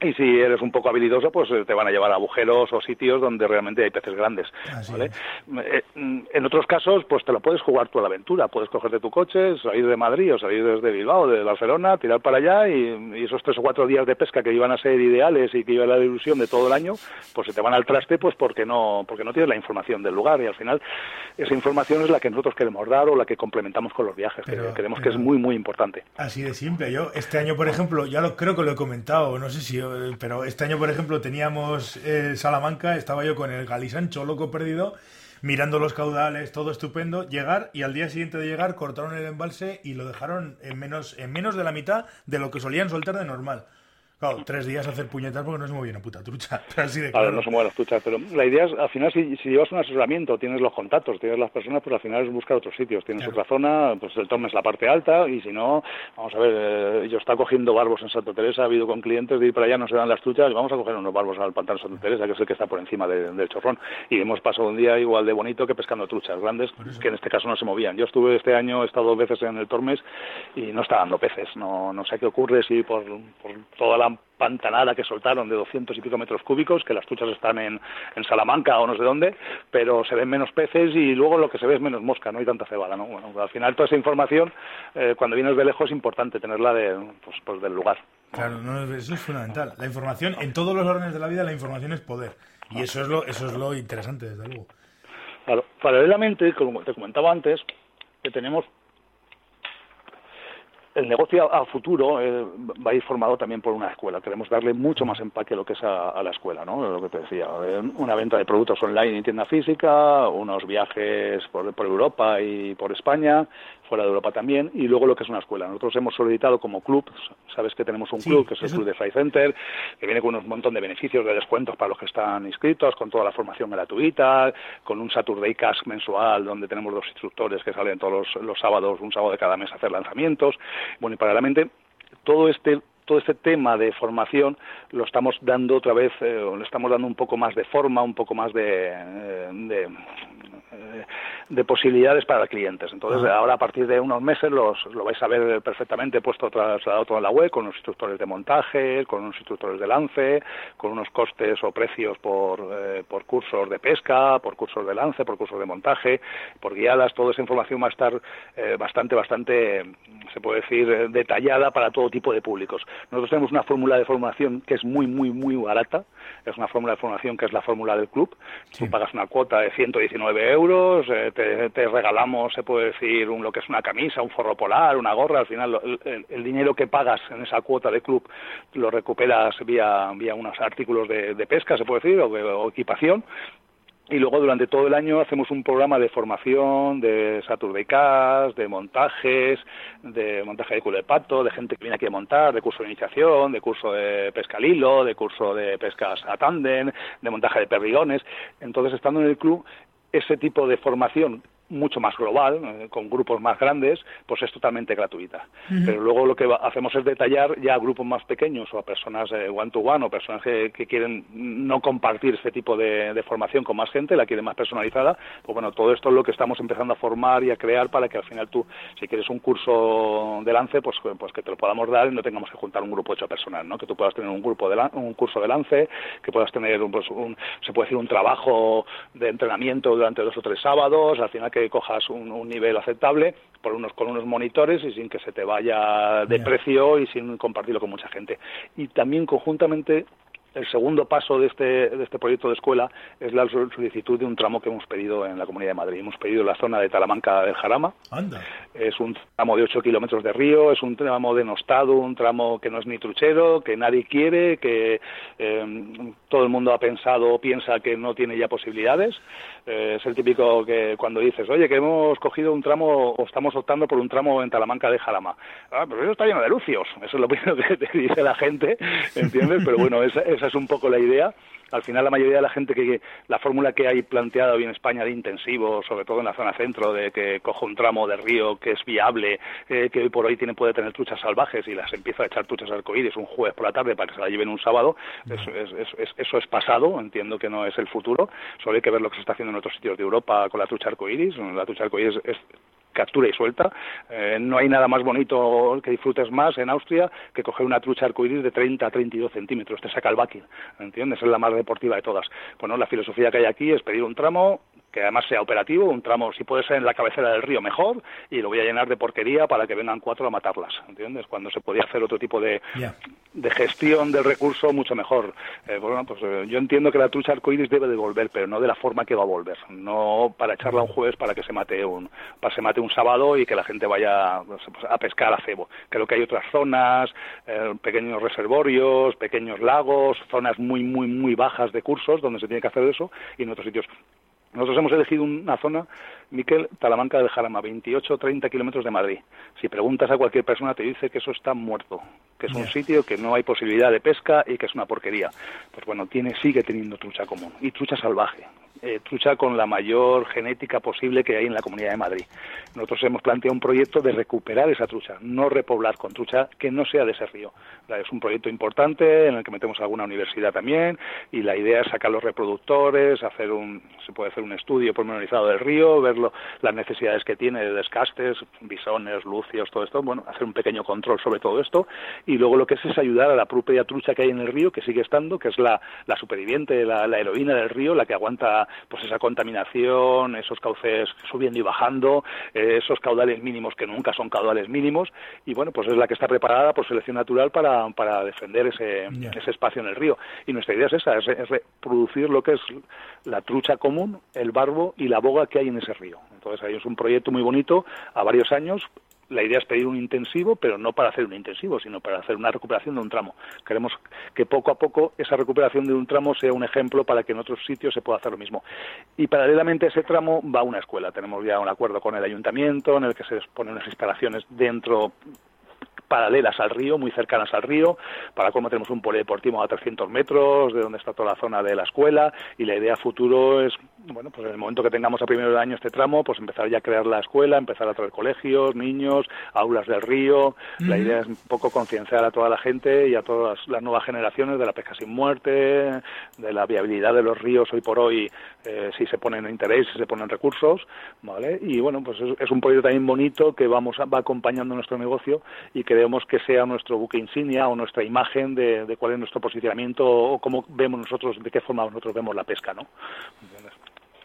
S2: y si eres un poco habilidoso, pues eh, te van a llevar a agujeros o sitios donde realmente hay peces grandes. ¿vale? Eh, en otros casos, pues te lo puedes jugar tú a la aventura. Puedes cogerte tu coche, salir de Madrid o salir desde Bilbao, de Barcelona, tirar para allá y, esos tres o cuatro días de pesca que iban a ser ideales y que iban a la ilusión de todo el año, pues se te van al traste pues porque no, porque no tienes la información del lugar y al final esa información es la que nosotros queremos dar o la que complementamos con los viajes, que creemos que es muy, muy importante.
S1: Así de simple. Yo este año, por ejemplo, ya lo creo que lo he comentado, no sé si pero este año, por ejemplo, teníamos eh, Salamanca, estaba yo con el Galisancho loco perdido, mirando los caudales, todo estupendo, llegar y al día siguiente de llegar cortaron el embalse y lo dejaron en menos, en menos de la mitad de lo que solían soltar de normal. Claro, tres días hacer puñetas porque no se mueve una puta trucha. (laughs) Así de
S2: claro. no se mueven las truchas, pero la idea es, al final, si, llevas un asesoramiento, tienes los contactos, tienes las personas, pues al final es buscar otros sitios. Tienes otra zona, pues el Tom es la parte alta, y si no, vamos a ver, eh, yo estaba cogiendo barbos en Santa Teresa, ha habido con clientes de ir para allá, no se dan las truchas, vamos a coger unos barbos al pantano Santa Teresa, que es el que está por encima del chorrón. Y hemos pasado un día igual de bonito que pescando truchas grandes, que en este caso no se movían. Yo estuve este año, he estado dos veces en el Tormes y no está dando peces. No, no sé qué ocurre, si por, por toda la pantanada que soltaron de 200 y pico metros cúbicos, que las truchas están en, en Salamanca o no sé dónde, pero se ven menos peces y luego lo que se ve es menos mosca, no hay tanta cebada, ¿no? Bueno, al final toda esa información, eh, cuando vienes de lejos, es importante tenerla de, pues, pues del lugar.
S1: Claro, eso es fundamental. La información, en todos los órdenes de la vida, la información es poder. Y eso es lo, eso es lo interesante, desde luego.
S2: Claro, paralelamente, como te comentaba antes, que tenemos el negocio a, futuro eh, va a ir formado también por una escuela. Queremos darle mucho más empaque a lo que es a, la escuela, ¿no? Lo que te decía, eh, una venta de productos online en tienda física, unos viajes por, Europa y por España, fuera de Europa también, y luego lo que es una escuela. Nosotros hemos solicitado como club, sabes que tenemos un club, que es el Club de Fly Center, que viene con un montón de beneficios, de descuentos para los que están inscritos, con toda la formación gratuita, con un Saturday Cash mensual, donde tenemos dos instructores que salen todos los, los sábados, un sábado de cada mes a hacer lanzamientos. Bueno, y paralelamente, todo este todo este tema de formación lo estamos dando otra vez, eh, le estamos dando un poco más de forma, un poco más de, de eh, de posibilidades para clientes. Entonces, ahora a partir de unos meses los, lo vais a ver perfectamente puesto trasladado todo en la web, con los instructores de montaje, con unos instructores de lance, con unos costes o precios por, eh, por cursos de pesca, por cursos de lance, por cursos de montaje, por guiadas. Toda esa información va a estar eh, bastante, bastante, se puede decir, detallada para todo tipo de públicos. Nosotros tenemos una fórmula de formación que es muy, muy, muy barata. Es una fórmula de formación que es la fórmula del club. Tú pagas una cuota de 119 euros, te, regalamos, se puede decir, un, lo que es una camisa, un forro polar, una gorra, al final el, dinero que pagas en esa cuota de club lo recuperas vía, vía unos artículos de, pesca, se puede decir, o, equipación, y luego durante todo el año hacemos un programa de formación de Saturday Cast, de montajes, de montaje de culo de pato, de gente que viene aquí a montar, de curso de iniciación, de curso de pesca al hilo, de curso de pescas a tándem, de montaje de perdigones. Entonces, estando en el club, ese tipo de formación mucho más global, eh, con grupos más grandes, pues es totalmente gratuita. Pero luego lo que hacemos es detallar ya a grupos más pequeños o a personas one to one o personas que, quieren no compartir este tipo de, formación con más gente, la quieren más personalizada. Pues bueno, todo esto es lo que estamos empezando a formar y a crear para que al final tú, si quieres un curso de lance, pues, pues que te lo podamos dar y no tengamos que juntar un grupo hecho personal, ¿no? Que tú puedas tener un grupo de un curso de lance, que puedas tener un, pues, un, se puede decir un trabajo de entrenamiento durante dos o tres sábados, al final que cojas un, nivel aceptable por unos con unos monitores y sin que se te vaya de precio y sin compartirlo con mucha gente. Y también conjuntamente el segundo paso de este, de este proyecto de escuela es la solicitud de un tramo que hemos pedido en la Comunidad de Madrid. Hemos pedido la zona de Talamanca del Jarama. Es un tramo de 8 kilómetros de río, es un tramo denostado, un tramo que no es ni truchero, que nadie quiere, que eh, todo el mundo ha pensado o piensa que no tiene ya posibilidades. Eh, es el típico que cuando dices, oye, que hemos cogido un tramo o estamos optando por un tramo en Talamanca de Jarama. Ah, pero eso está lleno de lucios. Eso es lo primero que te dice la gente, ¿entiendes? Pero bueno, esa es un poco la idea al final la mayoría de la gente que la fórmula que hay planteada hoy en España de intensivo, sobre todo en la zona centro, de que cojo un tramo de río que es viable, eh, que hoy por hoy tiene puede tener truchas salvajes y las empieza a echar truchas arcoíris un jueves por la tarde para que se la lleven un sábado, eso, es, eso es pasado, entiendo que no es el futuro, solo hay que ver lo que se está haciendo en otros sitios de Europa con la trucha arcoíris, la trucha arcoíris es captura y suelta. Eh, no hay nada más bonito que disfrutes más en Austria que coger una trucha arcoíris de 30 a 32 centímetros. Te saca el backing, ¿entiendes? Es la más deportiva de todas. Bueno, la filosofía que hay aquí es pedir un tramo que además sea operativo, un tramo, si puede ser en la cabecera del río, mejor, y lo voy a llenar de porquería para que vengan cuatro a matarlas, ¿entiendes? Cuando se podía hacer otro tipo de, de gestión del recurso mucho mejor. Eh, bueno, pues eh, yo entiendo que la trucha arcoíris debe de volver, pero no de la forma que va a volver, no para echarla un jueves para que se mate un, para que se mate un sábado y que la gente vaya pues, a pescar a cebo. Creo que hay otras zonas, eh, pequeños reservorios, pequeños lagos, zonas muy, muy, muy bajas de cursos donde se tiene que hacer eso y en otros sitios nosotros hemos elegido una zona, Miquel, Talamanca del Jarama, 28 o 30 kilómetros de Madrid. Si preguntas a cualquier persona te dice que eso está muerto, que es un sitio que no hay posibilidad de pesca y que es una porquería. Pues bueno, tiene, sigue teniendo trucha común y trucha salvaje. Eh, trucha con la mayor genética posible que hay en la Comunidad de Madrid. Nosotros hemos planteado un proyecto de recuperar esa trucha, no repoblar con trucha que no sea de ese río. Es un proyecto importante en el que metemos alguna universidad también y la idea es sacar los reproductores, hacer un, se puede hacer un estudio pormenorizado del río, ver las necesidades que tiene de descastes, bisones, lucios, todo esto, bueno, hacer un pequeño control sobre todo esto y luego lo que es es ayudar a la propia trucha que hay en el río, que sigue estando, que es la, la superviviente, la, la heroína del río, la que aguanta pues esa contaminación, esos cauces subiendo y bajando, eh, esos caudales mínimos que nunca son caudales mínimos, y bueno, pues es la que está preparada por selección natural para, para defender ese, ese espacio en el río. Y nuestra idea es esa, es, es reproducir lo que es la trucha común, el barbo y la boga que hay en ese río. Entonces ahí es un proyecto muy bonito a varios años la idea es pedir un intensivo, pero no para hacer un intensivo, sino para hacer una recuperación de un tramo. Queremos que poco a poco esa recuperación de un tramo sea un ejemplo para que en otros sitios se pueda hacer lo mismo. Y paralelamente a ese tramo va una escuela. Tenemos ya un acuerdo con el ayuntamiento en el que se ponen unas instalaciones dentro paralelas al río, muy cercanas al río. Para cómo tenemos un polideportivo a 300 metros de donde está toda la zona de la escuela y la idea futuro es, bueno, pues en el momento que tengamos a primero de año este tramo, pues empezar ya a crear la escuela, empezar a traer colegios, niños, aulas del río. La idea es un poco concienciar a toda la gente y a todas las nuevas generaciones de la pesca sin muerte, de la viabilidad de los ríos hoy por hoy, eh, si se ponen interés, si se ponen recursos, ¿vale? Y bueno, pues es, un proyecto también bonito que vamos va acompañando nuestro negocio y que queremos que sea nuestro buque insignia o nuestra imagen de, cuál es nuestro posicionamiento o cómo vemos nosotros, de qué forma nosotros vemos la pesca, ¿no?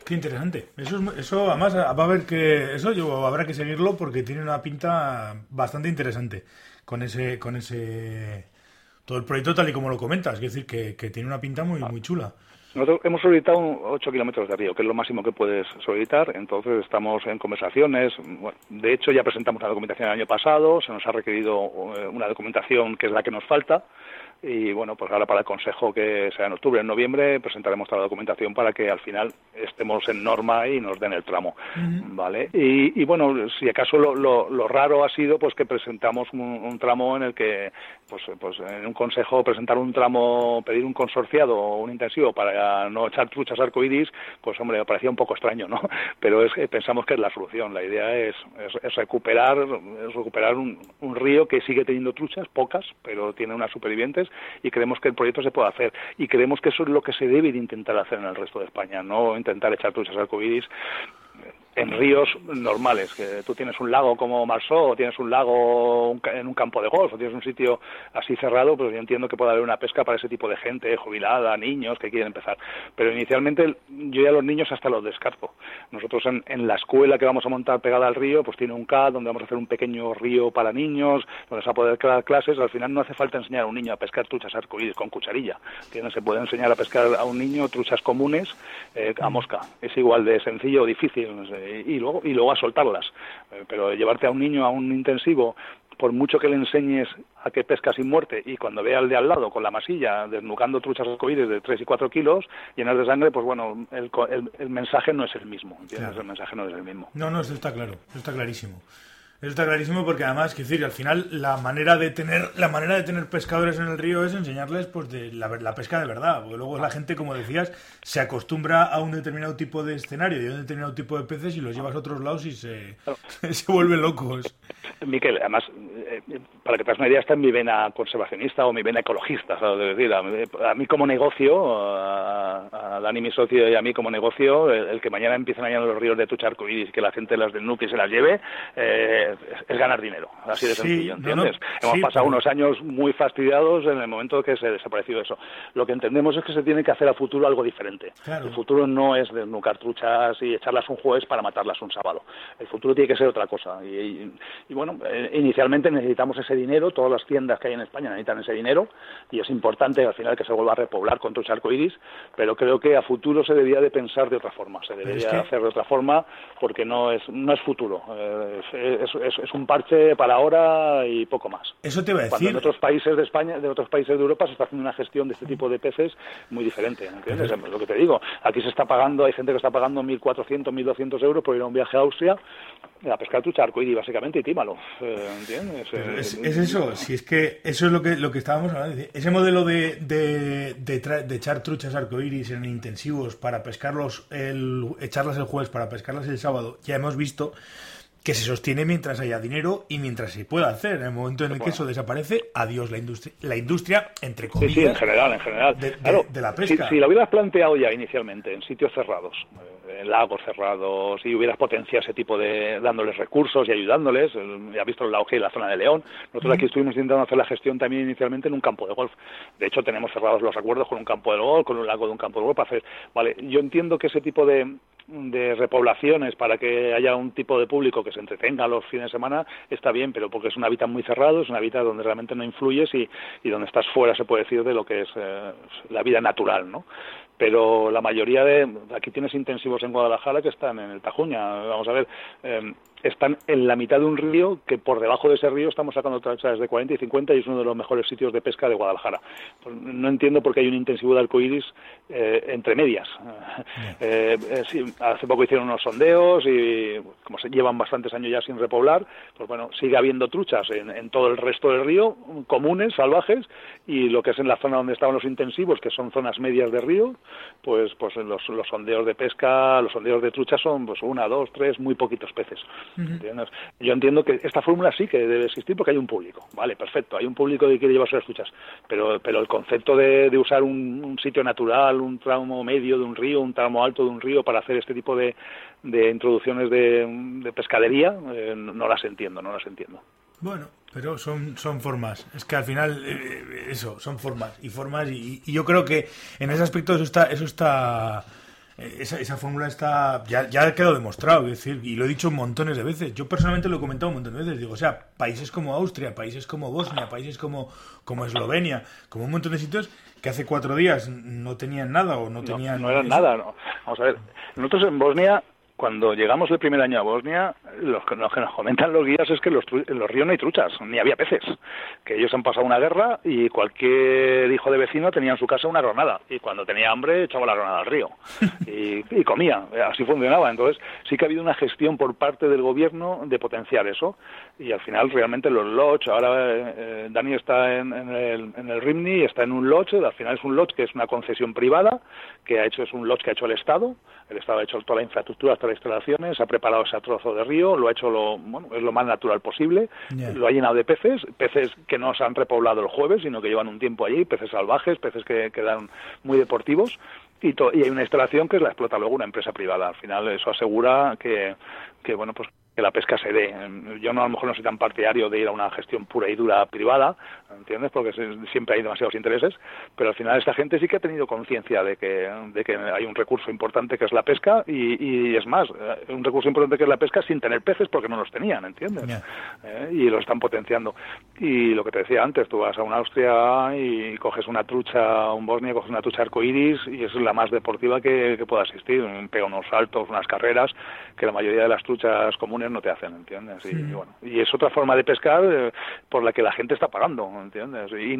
S1: Qué interesante. Eso, eso además va a haber que eso yo habrá que seguirlo porque tiene una pinta bastante interesante con ese con ese todo el proyecto tal y como lo comentas, es decir que, que tiene una pinta muy muy chula.
S2: Nosotros hemos solicitado 8 kilómetros de río, que es lo máximo que puedes solicitar. Entonces estamos en conversaciones. de hecho, ya presentamos la documentación el año pasado. Se nos ha requerido eh, una documentación que es la que nos falta y bueno, pues ahora para el Consejo que sea en octubre, en noviembre, presentaremos toda la documentación para que al final estemos en norma y nos den el tramo, ¿vale? Y, bueno, si acaso lo, lo, raro ha sido pues que presentamos un, tramo en el que, pues, pues en un Consejo presentar un tramo, pedir un consorciado o un intensivo para no echar truchas arcoíris, pues hombre, me parecía un poco extraño, ¿no? (laughs) Pero es, pensamos que es la solución, la idea es, es, recuperar, es recuperar un, un río que sigue teniendo truchas, pocas, pero tiene unas supervivientes y creemos que el proyecto se puede hacer. Y creemos que eso es lo que se debe de intentar hacer en el resto de España, no intentar echar truchas arcoíris en ríos normales, que tú tienes un lago como Marsó, o tienes un lago en un campo de golf, o tienes un sitio así cerrado, pues yo entiendo que puede haber una pesca para ese tipo de gente, jubilada, niños que quieren empezar. Pero inicialmente yo ya los niños hasta los descarto. Nosotros en, la escuela que vamos a montar pegada al río, pues tiene un CAD donde vamos a hacer un pequeño río para niños, donde se va a poder crear clases. Al final no hace falta enseñar a un niño a pescar truchas arcoíris con cucharilla. Se puede enseñar a pescar a un niño truchas comunes eh, a mosca. Es igual de sencillo o difícil. No sé y luego, y luego a soltarlas. Eh, pero llevarte a un niño a un intensivo, por mucho que le enseñes a que pesca sin muerte y cuando vea al de al lado con la masilla desnucando truchas arcoíris de 3 y 4 kilos llenas de sangre, pues bueno, el, el, mensaje no es el mismo, El mensaje no es el mismo.
S1: No, no, eso está claro, eso está clarísimo. Eso está clarísimo porque además, quiero decir, al final la manera de tener la manera de tener pescadores en el río es enseñarles pues de la, pesca de verdad, porque luego la gente, como decías, se acostumbra a un determinado tipo de escenario y a un determinado tipo de peces y los llevas a otros lados y se, (laughs) se vuelven locos.
S2: Miquel, además, para que te hagas una idea, está en mi vena conservacionista o mi vena ecologista, ¿sabes? decir, a, mí como negocio, a, Dani, mi socio, y a mí como negocio, el, que mañana empiecen a llenar los ríos de Tucharcoiris y que la gente las denuncie y se las lleve, eh, es, ganar dinero, así de sencillo, ¿entiendes? Hemos pasado unos años muy fastidiados en el momento que se ha desaparecido eso. Lo que entendemos es que se tiene que hacer a futuro algo diferente. El futuro no es desnucar truchas y echarlas un jueves para matarlas un sábado. El futuro tiene que ser otra cosa. y bueno, eh, inicialmente necesitamos ese dinero, todas las tiendas que hay en España necesitan ese dinero y es importante al final que se vuelva a repoblar con trucha arcoíris, pero creo que a futuro se debería de pensar de otra forma, se debería hacer de otra forma porque no es no es futuro, eh, es, es, un parche para ahora y poco más.
S1: Eso te iba a decir. Cuando
S2: en otros países de España, de otros países de Europa se está haciendo una gestión de este tipo de peces muy diferente, ¿entiendes? Es lo que te digo, aquí se está pagando, hay gente que está pagando 1.400, 1.200 euros por ir a un viaje a Austria a pescar trucha arcoíris básicamente y tímalo, eh.
S1: Es, es, eso, si es que eso es lo que lo que estábamos hablando. Ese modelo de, de, de, echar truchas arcoíris en intensivos para pescarlos, el, echarlas el jueves para pescarlas el sábado, ya hemos visto que se sostiene mientras haya dinero y mientras se pueda hacer. En el momento en el que eso desaparece, adiós la industria, la industria entre comillas.
S2: Sí, sí, en general, en general.
S1: De, la pesca.
S2: Si, lo hubieras planteado ya inicialmente en sitios cerrados, eh, en lagos cerrados, y hubieras potenciado ese tipo de, dándoles recursos y ayudándoles, ya has visto el lago y la zona de León, nosotros aquí estuvimos intentando hacer la gestión también inicialmente en un campo de golf. De hecho, tenemos cerrados los acuerdos con un campo de golf, con un lago de un campo de golf para hacer, vale, yo entiendo que ese tipo de, de repoblaciones para que haya un tipo de público que se entretenga los fines de semana está bien, pero porque es un hábitat muy cerrado, es un hábitat donde realmente no influyes y, y donde estás fuera, se puede decir, de lo que es eh, la vida natural, ¿no? Pero la mayoría de aquí tienes intensivos en Guadalajara que están en el Tajuña. Vamos a ver eh, están en la mitad de un río que por debajo de ese río estamos sacando truchas de 40 y 50 y es uno de los mejores sitios de pesca de Guadalajara. Pues no entiendo por qué hay un intensivo de arcoíris eh, entre medias. Eh, eh, sí, hace poco hicieron unos sondeos y como se llevan bastantes años ya sin repoblar, pues bueno, sigue habiendo truchas en, todo el resto del río, comunes, salvajes, y lo que es en la zona donde estaban los intensivos, que son zonas medias de río, pues pues los, los sondeos de pesca, los sondeos de truchas son pues una, dos, tres, muy poquitos peces. Yo entiendo que esta fórmula sí que debe existir porque hay un público, vale, perfecto, hay un público que quiere llevarse las truchas, pero, pero el concepto de, de usar un, sitio natural, un tramo medio de un río, un tramo alto de un río para hacer este tipo de, de introducciones de, pescadería, eh, no las entiendo, no las entiendo.
S1: Bueno, pero son, son formas. Es que al final, eh, eso, son formas y formas. Y, y, yo creo que en ese aspecto eso está, eso está eh, esa, esa fórmula está ya, ya ha quedado demostrado, es decir, y lo he dicho montones de veces. Yo personalmente lo he comentado un montón de veces. Digo, o sea, países como Austria, países como Bosnia, países como, como Eslovenia, como un montón de sitios que hace cuatro días no tenían nada o no tenían.
S2: No, eran nada, no. Vamos a ver, nosotros en Bosnia cuando llegamos el primer año a Bosnia, lo que, nos comentan los guías es que en los, los, ríos no hay truchas, ni había peces. Que ellos han pasado una guerra y cualquier hijo de vecino tenía en su casa una ronada. Y cuando tenía hambre echaba la ronada al río. (laughs) Y, comía. Así funcionaba. Entonces sí que ha habido una gestión por parte del gobierno de potenciar eso. Y al final realmente los lodge, ahora eh, Dani está en, el, en el Rimni, está en un lodge, al final es un lodge que es una concesión privada, que ha hecho, es un lodge que ha hecho el Estado. El Estado ha hecho toda la infraestructura las instalaciones, ha preparado ese trozo de río, lo ha hecho lo, bueno, es lo más natural posible, lo ha llenado de peces, peces que no se han repoblado el jueves, sino que llevan un tiempo allí, peces salvajes, peces que quedan muy deportivos, y, y, hay una instalación que la explota luego una empresa privada. Al final eso asegura que, que bueno, pues que la pesca se dé. Yo no a lo mejor no soy tan partidario de ir a una gestión pura y dura privada, ¿entiendes? Porque siempre hay demasiados intereses, pero al final esta gente sí que ha tenido conciencia de que, de que hay un recurso importante que es la pesca y, y, es más, un recurso importante que es la pesca sin tener peces porque no los tenían, ¿entiendes? Eh, y lo están potenciando. Y lo que te decía antes, tú vas a una Austria y coges una trucha, un Bosnia, coges una trucha arcoiris y es la más deportiva que, que pueda existir. Pega unos saltos, unas carreras, que la mayoría de las truchas comunes no te hacen, ¿entiendes? Y, bueno, y es otra forma de pescar eh, por la que la gente está pagando, ¿entiendes? Y,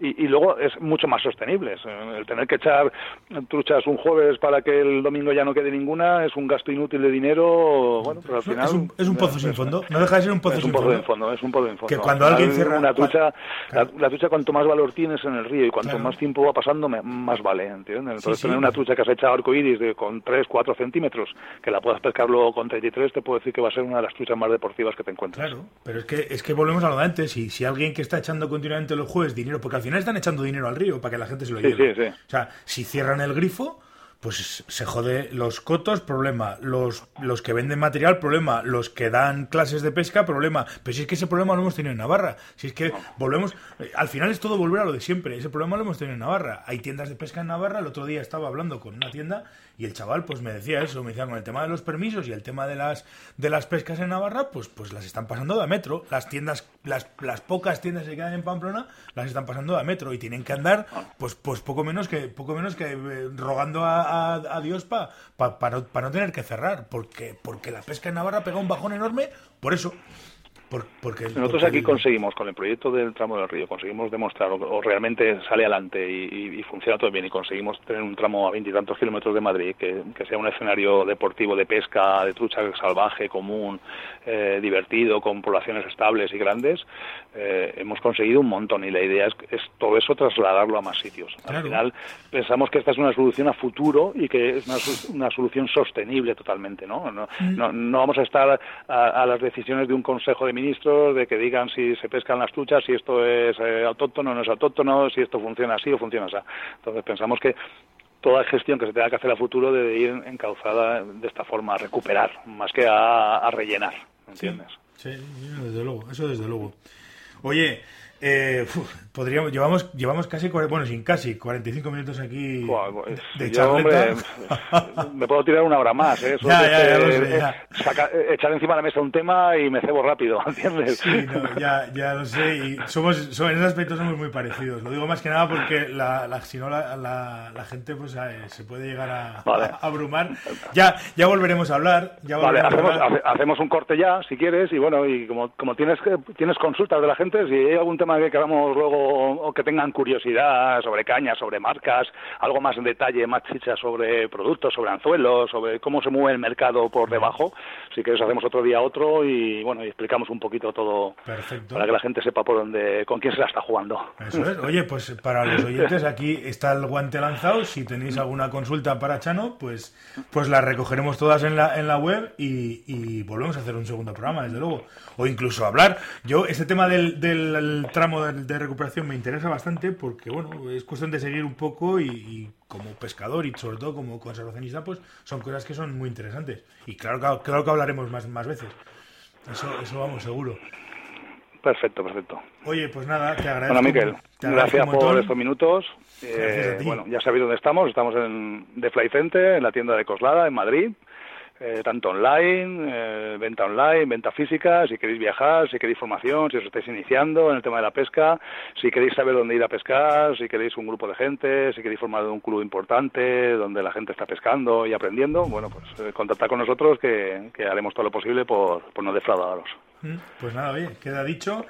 S2: y, luego es mucho más sostenible. El tener que echar truchas un jueves para que el domingo ya no quede ninguna es un gasto inútil de dinero, bueno, pero al final...
S1: Es un, pozo sin fondo, no deja de ser un pozo, sin
S2: fondo. fondo. Es un pozo sin fondo.
S1: Que cuando alguien cierra...
S2: Una trucha, la, trucha cuanto más valor tienes en el río y cuanto más tiempo va pasando, más vale, ¿entiendes? Entonces tener una trucha que has echado arcoíris de, con 3, 4 centímetros, que la puedas pescar luego con 33, te puedo decir que va a ser una de las truchas más deportivas que te encuentras.
S1: Claro, pero es que, es que volvemos a lo de antes. Y si alguien que está echando continuamente los jueves dinero, porque al final están echando dinero al río para que la gente se lo lleve.
S2: Sí, sí.
S1: O sea, si cierran el grifo, pues se jode los cotos, problema, los, los que venden material, problema, los que dan clases de pesca, problema. Pero si es que ese problema lo hemos tenido en Navarra, si es que volvemos, eh, al final es todo volver a lo de siempre, ese problema lo hemos tenido en Navarra. Hay tiendas de pesca en Navarra, el otro día estaba hablando con una tienda y el chaval pues me decía eso, me decía con el tema de los permisos y el tema de las de las pescas en Navarra, pues pues las están pasando de metro. Las tiendas, las, las pocas tiendas que quedan en Pamplona, las están pasando de metro y tienen que andar pues pues poco menos que poco menos que eh, rogando a, a, Dios para pa, no, no tener que cerrar, porque porque la pesca en Navarra pega un bajón enorme por eso porque,
S2: Nosotros aquí conseguimos, con el proyecto del tramo del río, conseguimos demostrar o, realmente sale adelante y, funciona todo bien y conseguimos tener un tramo a veintitantos kilómetros de Madrid que, sea un escenario deportivo de pesca, de trucha salvaje, común, eh, divertido, con poblaciones estables y grandes, eh, hemos conseguido un montón y la idea es, todo eso trasladarlo a más sitios. Al final pensamos que esta es una solución a futuro y que es una, solución sostenible totalmente, ¿no? No, mm. no, vamos a estar a las decisiones de un consejo de ministros de que digan si se pescan las truchas, si esto es eh, autóctono o no es autóctono, si esto funciona así o funciona así. Entonces pensamos que toda gestión que se tenga que hacer a futuro debe ir encauzada de esta forma, a recuperar, más que a, rellenar, ¿entiendes?
S1: Sí, desde luego, eso desde luego. Oye, Eh, podríamos, llevamos, llevamos casi, bueno, sin casi, 45 minutos aquí
S2: pues, de charleta. (laughs) me puedo tirar una hora más, ¿eh? echar encima de la mesa un tema y me cebo rápido, (laughs) ¿entiendes?
S1: Sí, ya, ya lo sé. Y somos, en ese aspecto somos muy parecidos. Lo digo más que nada porque la, la si no la, la, gente pues eh, se puede llegar a, abrumar. Ya, ya volveremos a hablar. Ya
S2: vale, hacemos, hacemos un corte ya, si quieres, y bueno, y como, como tienes, tienes consultas de la gente, si hay algún tema que queramos luego o que tengan curiosidad sobre cañas, sobre marcas, algo más en detalle, más chicha sobre productos, sobre anzuelos, sobre cómo se mueve el mercado por debajo, si quieres hacemos otro día otro y bueno, y explicamos un poquito todo para que la gente sepa por dónde, con quién se la está jugando.
S1: Eso es. Oye, pues para los oyentes aquí está el guante lanzado. Si tenéis alguna consulta para Chano, pues, pues la recogeremos todas en la, en la web y, y volvemos a hacer un segundo programa, desde luego. O incluso hablar. Yo, este tema del, del tramo de, recuperación me interesa bastante porque, bueno, es cuestión de seguir un poco y, como pescador y sobre todo como conservacionista, pues son cosas que son muy interesantes. Y claro, claro, claro que hablaremos más, más veces. Eso, eso vamos, seguro.
S2: Perfecto, perfecto.
S1: Oye, pues nada, te agradezco.
S2: Bueno, Miquel, gracias por estos minutos. Eh, bueno, ya sabéis dónde estamos. Estamos en The Fly Center, en la tienda de Coslada, en Madrid. Eh, tanto online, eh, venta online, venta física, si queréis viajar, si queréis formación, si os estáis iniciando en el tema de la pesca, si queréis saber dónde ir a pescar, si queréis un grupo de gente, si queréis formar un club importante donde la gente está pescando y aprendiendo, bueno, pues eh, contactad con nosotros que, haremos todo lo posible por, por no defraudaros.
S1: Mm, pues nada, bien, queda dicho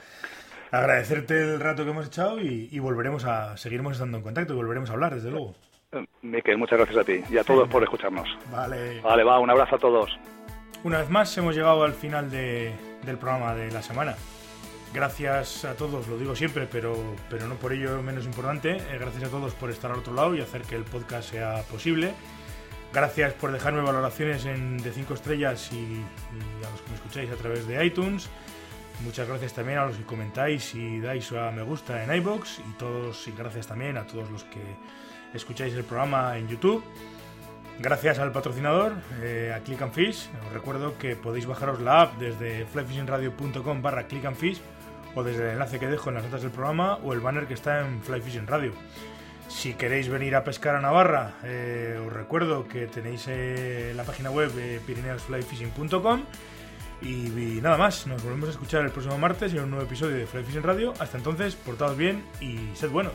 S1: agradecerte el rato que hemos echado y, y, volveremos a seguiremos estando en contacto y volveremos a hablar, desde luego.
S2: Miquel, muchas gracias a ti y a todos por escucharnos.
S1: Vale.
S2: Vale, va, un abrazo a todos.
S1: Una vez más hemos llegado al final del programa de la semana. Gracias a todos, lo digo siempre, pero, pero no por ello menos importante. Eh, gracias a todos por estar al otro lado y hacer que el podcast sea posible. Gracias por dejarme valoraciones en, de 5 estrellas y, y, a los que me escucháis a través de iTunes. Muchas gracias también a los que comentáis y dais a me gusta en iBox y todos y gracias también a todos los que escucháis el programa en YouTube. Gracias al patrocinador, eh, a Click and Fish. Os recuerdo que podéis bajaros la app desde flyfishingradio.com barra click and fish o desde el enlace que dejo en las notas del programa o el banner que está en Fly Fishing Radio. Si queréis venir a pescar a Navarra, eh, os recuerdo que tenéis eh, la página web pirineosflyfishing.com y, y, nada más, nos volvemos a escuchar el próximo martes en un nuevo episodio de Fly Fishing Radio. Hasta entonces, portaos bien y sed buenos.